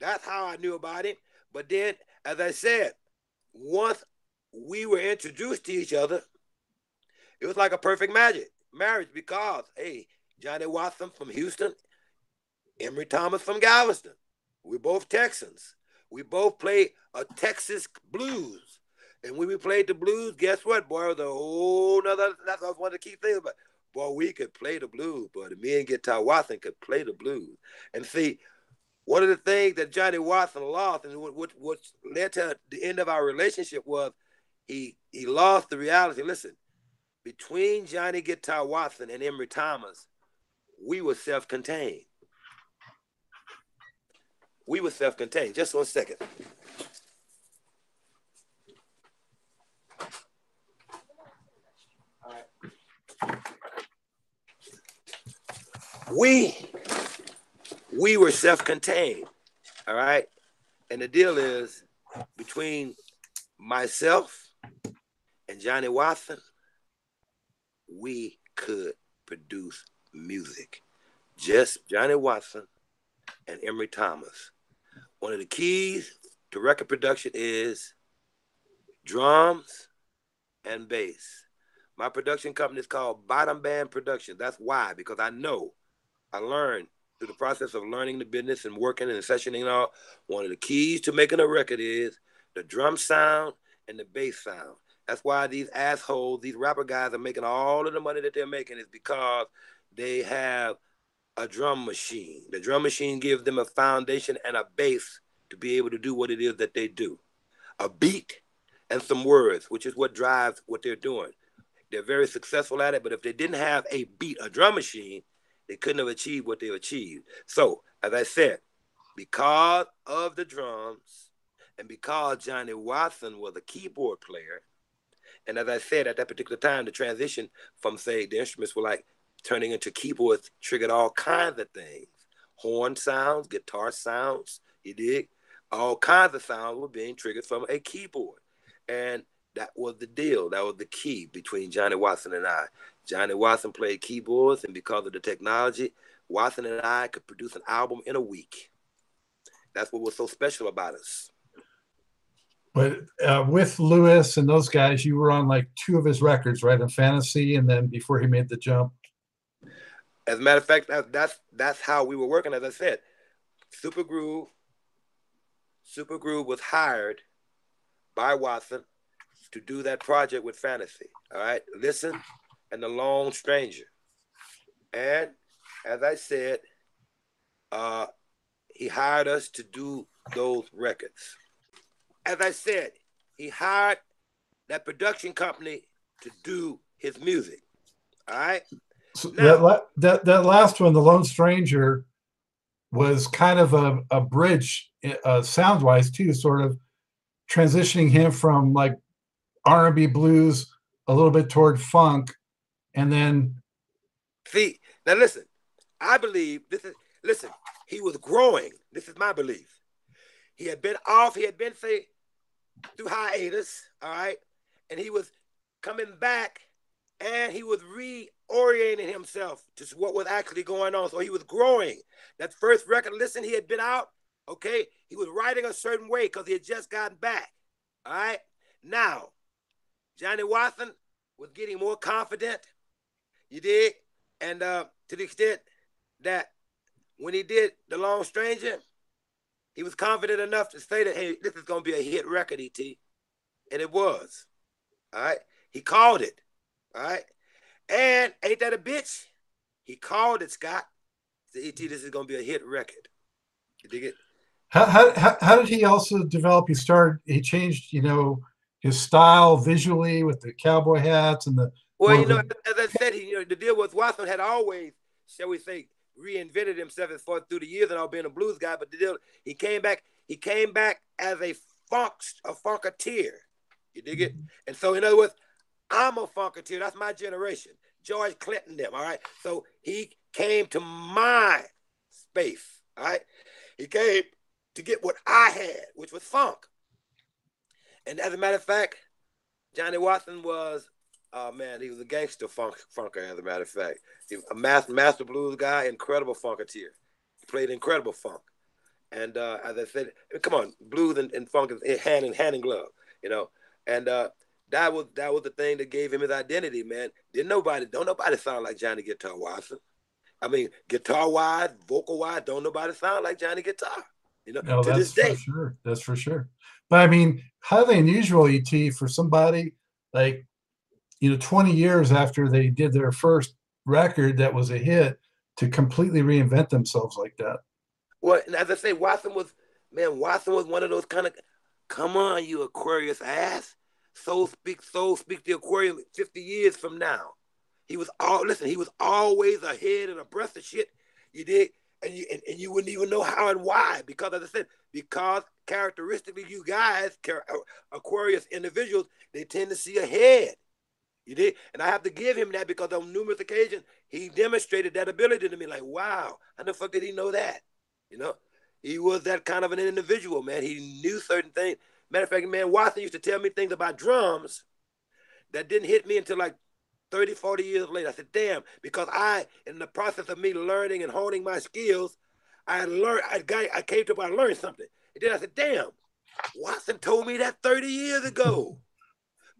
that's how I knew about him. But then, as I said, once we were introduced to each other, it was like a perfect magic marriage because hey, Johnny Watson from Houston, Emery Thomas from Galveston. We're both Texans. We both play a Texas blues. And when we played the blues, guess what, boy? Was a whole nother, that's one of the key things. But boy, we could play the blues, but me and Guitar Watson could play the blues. And see, one of the things that Johnny Watson lost and what, what, what led to the end of our relationship was he he lost the reality. Listen, between Johnny Guitar Watson and Emery Thomas, we were self-contained. We were self-contained. Just one second. We we were self-contained. All right. And the deal is between myself and Johnny Watson, we could produce music. Just Johnny Watson and Emery Thomas. One of the keys to record production is drums and bass. My production company is called Bottom Band Production. That's why, because I know, I learned through the process of learning the business and working and sessioning and all. One of the keys to making a record is the drum sound and the bass sound. That's why these assholes, these rapper guys are making all of the money that they're making is because they have a drum machine. The drum machine gives them a foundation and a base to be able to do what it is that they do. A beat and some words, which is what drives what they're doing. They're very successful at it, but if they didn't have a beat, a drum machine, they couldn't have achieved what they've achieved. So, as I said, because of the drums and because Johnny Watson was a keyboard player, and as I said at that particular time, the transition from say the instruments were like turning into keyboards triggered all kinds of things. Horn sounds, guitar sounds, you dig? All kinds of sounds were being triggered from a keyboard. And that was the deal. That was the key between Johnny Watson and I. Johnny Watson played keyboards, and because of the technology, Watson and I could produce an album in a week. That's what was so special about us. But uh, with Lewis and those guys, you were on like two of his records, right? In Fantasy, and then before he made the jump. As a matter of fact, that, that's that's how we were working. As I said, Super Groove, Super Groove was hired by Watson to do that project with Fantasy. All right, listen and The Lone Ranger. And as I said, uh, he hired us to do those records. As I said, he hired that production company to do his music. All right. So now, that, that that last one, the Lone Ranger, was kind of a, a bridge, uh, sound wise too, sort of transitioning him from like R&B blues a little bit toward funk, and then. See now, listen. I believe this is listen. He was growing. This is my belief. He had been off. He had been say through hiatus. All right, and he was coming back and he was reorienting himself to what was actually going on. So he was growing. That first record, listen, he had been out, okay? He was writing a certain way because he had just gotten back. All right. Now, Johnny Watson was getting more confident. You did. And uh, to the extent that when he did The Lone Ranger, he was confident enough to say that, hey, this is going to be a hit record, ET. And it was. All right. He called it. All right. And ain't that a bitch? He called it, Scott. The ET, this is gonna be a hit record. You dig it? How, how, how did he also develop? He started, he changed, you know, his style visually with the cowboy hats and the. Well, you know, the, as I said, he, you know, the deal with Watson had always, shall we say, reinvented himself as far through the years and all being a blues guy. But the deal, he came back, he came back as a funk, a funketeer. You dig it? Mm-hmm. And so, in other words, I'm a funketeer. That's my generation. George Clinton, them. All right. So he came to my space. All right. He came to get what I had, which was funk. And as a matter of fact, Johnny Watson was, oh man, he was a gangster funk funker. As a matter of fact, he was a master, master blues guy, incredible funketeer. He played incredible funk. And uh, as I said, come on, blues and, and funk is hand in hand in glove, you know. And uh, that was that was the thing that gave him his identity, man. Didn't nobody, don't nobody sound like Johnny Guitar Watson. I mean, guitar wise, vocal wise, don't nobody sound like Johnny Guitar. You know, no, to this day. sure. That's for sure. But I mean, highly unusual, ET, for somebody like, you know, 20 years after they did their first record that was a hit to completely reinvent themselves like that. Well, and as I say, Watson was, man, Watson was one of those kind of, come on, you Aquarius ass. So speak, so speak the aquarium 50 years from now. He was all listen, he was always ahead and abreast of shit. You did, and you and, and you wouldn't even know how and why. Because as I said, because characteristically, you guys, uh, Aquarius individuals, they tend to see ahead. You did, and I have to give him that because on numerous occasions he demonstrated that ability to me. Like, wow, how the fuck did he know that? You know, he was that kind of an individual, man. He knew certain things. Matter of fact, man, Watson used to tell me things about drums that didn't hit me until like 30, 40 years later. I said, damn, because I, in the process of me learning and honing my skills, I learned, I got, I came to, I learned something. And then I said, damn, Watson told me that 30 years ago.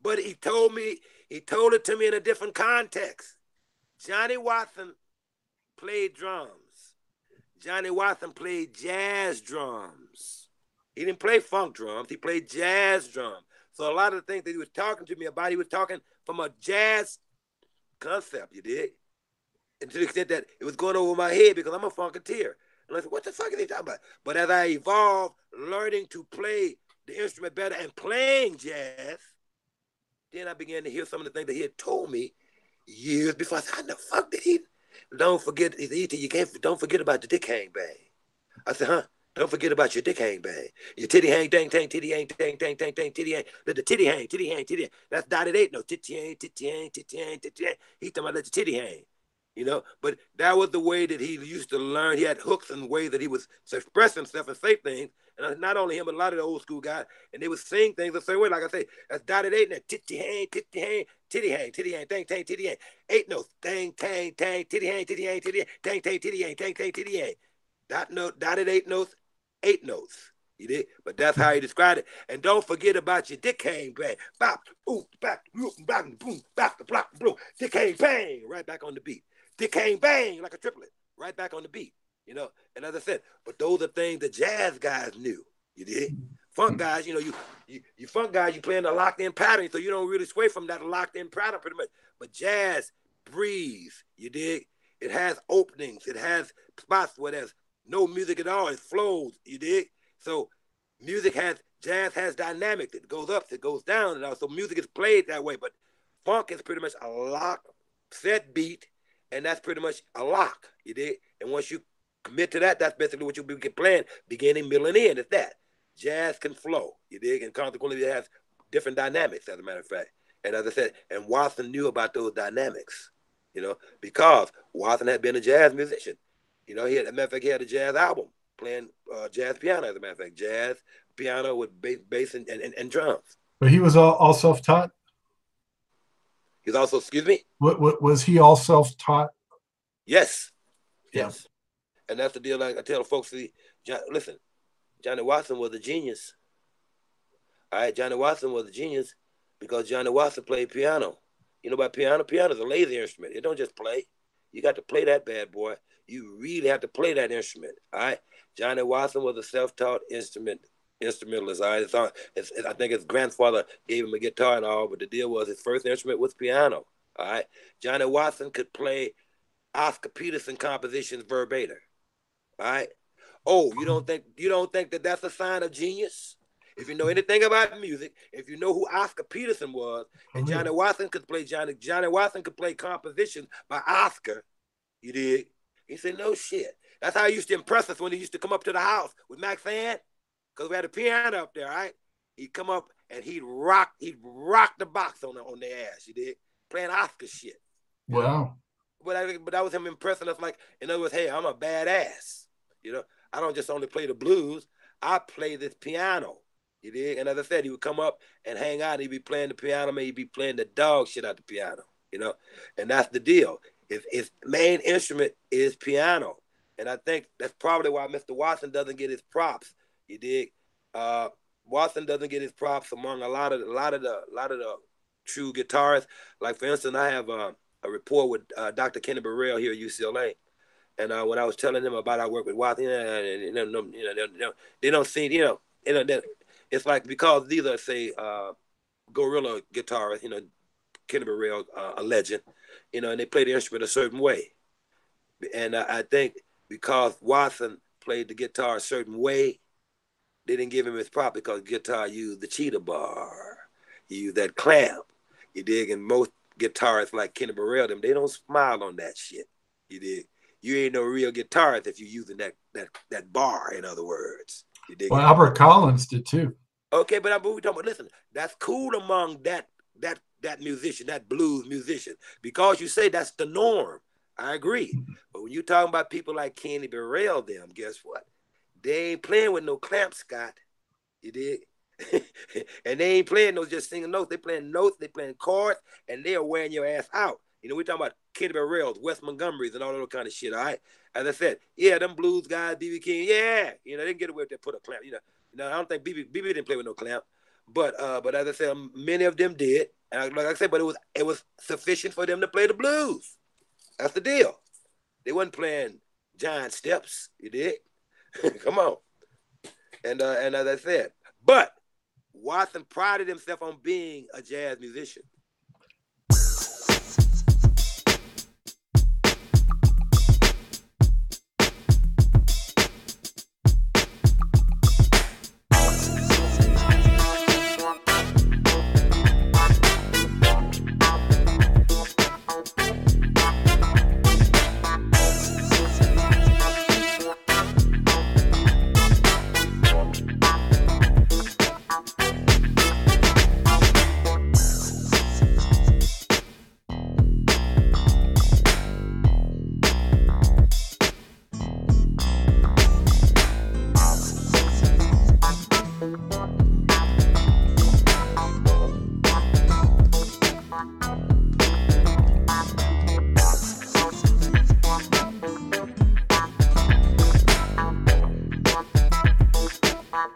but he told me, he told it to me in a different context. Johnny Watson played drums. Johnny Watson played jazz drums. He didn't play funk drums. He played jazz drums. So a lot of the things that he was talking to me about, he was talking from a jazz concept. You did, and to the extent that it was going over my head because I'm a funketeer. And I said, "What the fuck are he talking about?" But as I evolved, learning to play the instrument better and playing jazz, then I began to hear some of the things that he had told me years before. I said, "How the fuck did he?" Don't forget, you can't. Don't forget about the dick hang bang. I said, "Huh." Don't forget about your dick hang bang. Your titty hang, dang, dang, titty hang, dang, dang, dang, dang, titty hang. Let the titty hang, titty hang, titty hang. That's dotted eight. No, titty hang, titty hang, titty hang, titty hang. He's talking about let the titty hang. You know, but that was the way that he used to learn. He had hooks and ways that he was express himself and say things. And not only him, but a lot of the old school guys. And they would sing things the same way. Like I say, that's dotted eight and that titty hang, titty hang, titty hang, titty hang, tang, tang, titty hang. Eight notes. Tang, tang, tang, titty hang, titty hang, titty hang, tang, tang, titty hang, tang, tang, titty hang. Dot note, dotted eight notes, eight notes. You did, but that's how he described it. And don't forget about your dick hang bang. Bop, boom, back, boom, back, boom, back, the block, boom. Dick hang bang, right back on the beat. Dick hang bang, like a triplet, right back on the beat. You know, and as I said, but those are things the jazz guys knew. You did. Funk mm-hmm. guys, you know, you you, you funk guys, you playing a locked in pattern, so you don't really sway from that locked in pattern pretty much. But jazz breeze. You dig? It has openings. It has spots where there's no music at all. It flows. You dig? So music has jazz has dynamics. It goes up, it goes down, and also music is played that way. But funk is pretty much a lock, set beat, and that's pretty much a lock. You dig? And once you commit to that, that's basically what you'll be playing, beginning, middle, and end. It's that. Jazz can flow. You dig? And consequently, it has different dynamics, as a matter of fact. And as I said, and Watson knew about those dynamics, you know, because Watson had been a jazz musician. You know, he had, a matter of fact, he had a jazz album playing uh, jazz piano, as a matter of fact, jazz piano with bass, bass and, and, and drums. But he was all, all self taught? He's also, excuse me? What, what was he all self taught? Yes. Yes. And that's the deal. Like I tell folks, see, John, listen, Johnny Watson was a genius. All right, Johnny Watson was a genius because Johnny Watson played piano. You know about piano? Piano is a lazy instrument. It don't just play. You got to play that bad boy. You really have to play that instrument. All right. Johnny Watson was a self-taught instrument instrumentalist. All right. It's, I think his grandfather gave him a guitar and all, but the deal was his first instrument was piano. All right. Johnny Watson could play Oscar Peterson compositions verbatim. All right. Oh, you don't think you don't think that that's a sign of genius? If you know anything about music, if you know who Oscar Peterson was, and mm-hmm. Johnny Watson could play Johnny Johnny Watson could play compositions by Oscar, you did. He said, "No shit." That's how he used to impress us when he used to come up to the house with Maxayn, because we had a piano up there, right? He'd come up and he'd rock, he'd rock the box on the, on their ass. You did playing Oscar shit. Wow. But I, but that was him impressing us, like in other words, hey, I'm a badass. You know, I don't just only play the blues. I play this piano. You did? And as I said, he would come up and hang out. He'd be playing the piano, maybe he'd be playing the dog shit out the piano. You know, and that's the deal. His, his main instrument is piano, and I think that's probably why Mr. Watson doesn't get his props. You dig? Uh, Watson doesn't get his props among a lot of a lot of the a lot of the true guitarists. Like for instance, I have uh, a report with uh, Dr. Kenny Burrell here at UCLA, and uh, when I was telling them about our work with Watson, you know, you know, they, don't, see, you know, you know, it's like because these are say uh, gorilla guitarists, you know, Kenny Burrell, uh, a legend, you know, and they play the instrument a certain way, and I think because Watson played the guitar a certain way, they didn't give him his prop because guitar used the cheater bar, you use that clamp, you dig, and most guitarists like Kenny Burrell, them they don't smile on that shit, you dig. You ain't no real guitarist if you're using that that that bar. In other words, you dig. Well, Albert Collins did too. Okay, but I'm we talking about. Listen, that's cool among that that that musician, that blues musician, because you say that's the norm. I agree. But when you're talking about people like Kenny Burrell, them, guess what? They ain't playing with no clamp, Scott. You did. and they ain't playing no just singing notes. They playing notes, they playing chords, and they are wearing your ass out. You know, we talking about Kenny Burrell's, Wes Montgomery's, and all that kind of shit. All right. As I said, yeah, them blues guys, BB King, yeah, you know, they didn't get away with that. Put a clamp. You know, you know, I don't think BB BB didn't play with no clamp. But uh, but as I said, many of them did, and like I said, but it was it was sufficient for them to play the blues. That's the deal. They wasn't playing giant steps. You did. Come on. And uh, and as I said, but Watson prided himself on being a jazz musician.